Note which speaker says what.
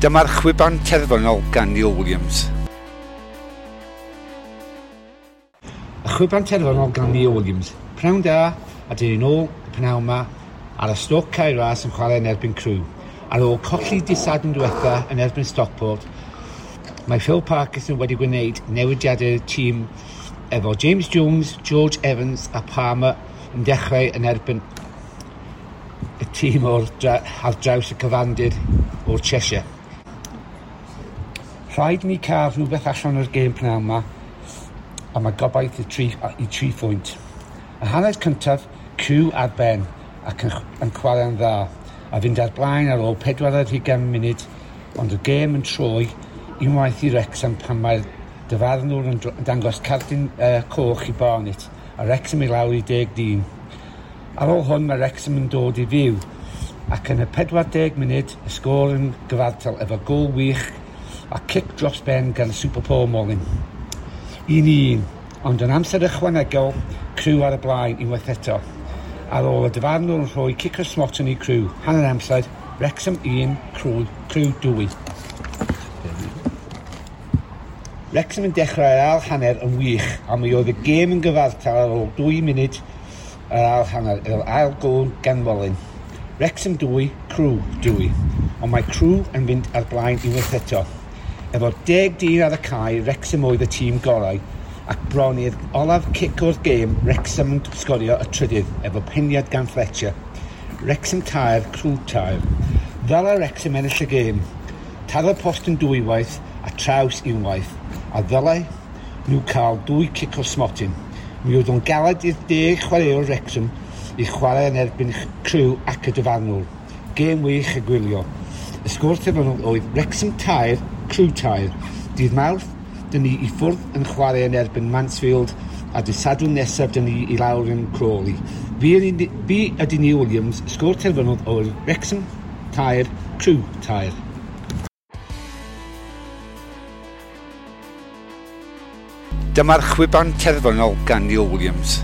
Speaker 1: Dyma'r chwiban terfynol gan Neil Williams.
Speaker 2: Y chwiban terfynol gan Neil Williams. Pnawn da a dyn ni'n ôl y pnawn yma ar y stoc cael ras yn chwarae yn erbyn crw. Ar ôl colli disad yn diwetha yn erbyn Stockport, mae Phil Parkinson wedi gwneud newidiadau'r tîm efo James Jones, George Evans a Palmer yn dechrau yn erbyn y tîm o'r ar draws y cyfandir o'r Cheshire. Rhaid ni cael rhywbeth allan o'r gêm pnawn yma, a mae gobaith i tri, i tri phwynt. Y hanner cyntaf, Cw ar Ben, ac yn, yn chwarae'n dda, a fynd ar blaen ar ôl 40 munud, ond y gêm yn troi unwaith i Wrexham pan mae'r dyfarnwr yn dangos cardyn uh, coch i Barnet, a Wrexham i lawr i 10 dyn. Ar ôl hwn mae Wrexham yn dod i fyw, ac yn y 40 munud y sgôr yn gyfartal efo gol wych a cic dros ben gan y Super Paul Molyn. Un i un, ond yn amser ychwanegol, criw ar y blaen unwaith eto. Ar ôl y dyfarnwr yn rhoi cic o smot yn ei criw, hanner amser, Wrexham 1, crw, criw 2. Wrexham yn dechrau ar al hanner yn wych, a mi oedd y gêm yn gyfartal ar ôl 2 munud ar ail hanner, yr ail gôn gan Molyn. Wrexham 2, Crew 2, ond mae Crew yn mynd ar blaen i weith eto. Efo deg dyn ar y cae, Wrexham oedd y tîm gorau ac bron i'r olaf cic o'r gêm, Wrexham yn sgorio y trydydd efo peniad gan Fletcher. Wrexham tair, crw tair. Fel a Wrexham ennill y gêm. y post yn dwywaith a traws unwaith. A ddylai nhw cael dwy cic o smotin. Mi oedd o'n galed i'r deg chwaraewr Wrexham i chwarae yn erbyn criw ac y dyfarnwr. Gêm wych y gwylio. Y sgwrs efo nhw oedd Wrexham tair, Crwtaer. Dydd mawrth, dyn ni i ffwrdd yn chwarae yn erbyn Mansfield a dy sadwn nesaf dyn ni i lawr yn Crawley. Fi bu ydy ni Williams, sgwr terfynol o'r Wrexham, Tair, Crew Tair.
Speaker 1: Dyma'r chwiban terfynol gan Neil Williams.